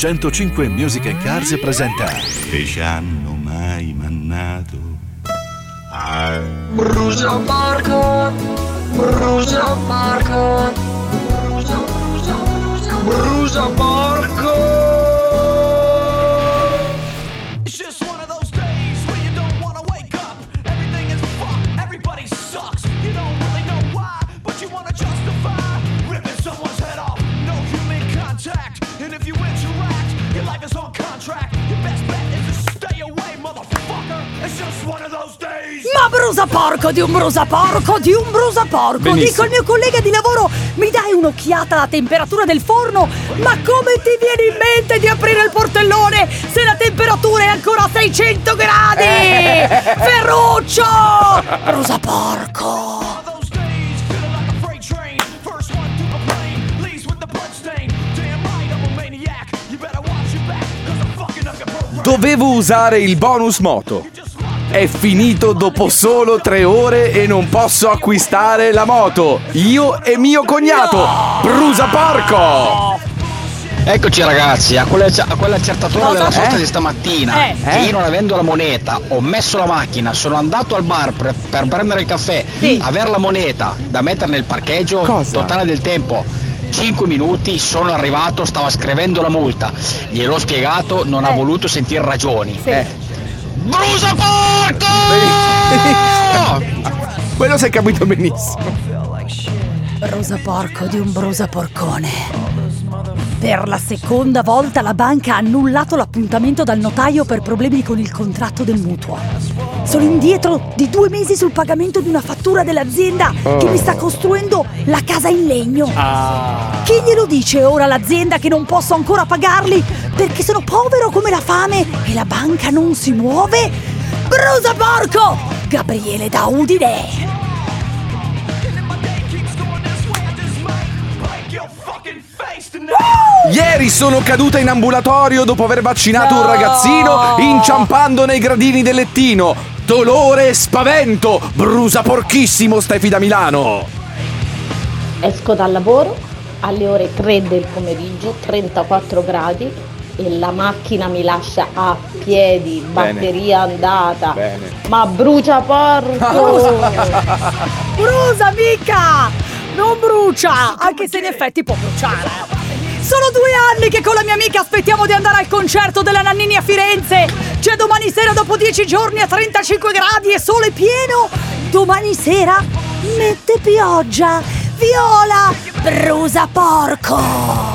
105 Music and Cars presenta. Che ci hanno mai mannato. Ah, Brucia Marco, Brucia Marco, Ma brusa porco di un brusa porco di un brusa porco Benissimo. Dico al mio collega di lavoro Mi dai un'occhiata alla temperatura del forno? Ma come ti viene in mente di aprire il portellone Se la temperatura è ancora a 600 gradi? Ferruccio! Brusa porco One of those days, feeling like a freight train. First one through the plane, leaves with the bloodstain. Damn right, I'm a maniac. You better watch your back, cause I'm fucking up your program. Dovevo usare il bonus moto. È finito dopo solo tre ore e non posso acquistare la moto. Io e mio cognato. Brusa porco! Eccoci ragazzi, a quella, a quell'accertatura Cosa? della sosta Eh? di stamattina, Eh? che Eh? io non avendo la moneta, ho messo la macchina, sono andato al bar per, per prendere il caffè, Sì. aver la moneta da mettere nel parcheggio, Cosa? totale del tempo. 5 minuti, sono arrivato, stava scrivendo la multa, gliel'ho spiegato, non ha Eh. voluto sentire ragioni. Sì. Brusa porco! Quello si è capito benissimo. Brusa porco di un brusa porcone per la seconda volta la banca ha annullato l'appuntamento dal notaio per problemi con il contratto del mutuo. Sono indietro di due mesi sul pagamento di una fattura dell'azienda che mi sta costruendo la casa in legno. Chi glielo dice ora all'azienda che non posso ancora pagarli perché sono povero come la fame e la banca non si muove? Brusa porco! Gabriele da Udine! Ieri sono caduta in ambulatorio dopo aver vaccinato un No! ragazzino inciampando nei gradini del lettino. Dolore e spavento. Brusa porchissimo Stefi da Milano. Esco dal lavoro alle ore 3 del pomeriggio, 34 gradi la macchina mi lascia a piedi, batteria andata. Bene. Ma brucia porco! Brucia mica! Non brucia! Anche se in effetti può bruciare. Sono due anni che con la mia amica aspettiamo di andare al concerto della Nannini a Firenze. C'è domani sera dopo 10 giorni a 35 gradi e sole pieno. Domani sera mette pioggia. Viola! Brusa porco!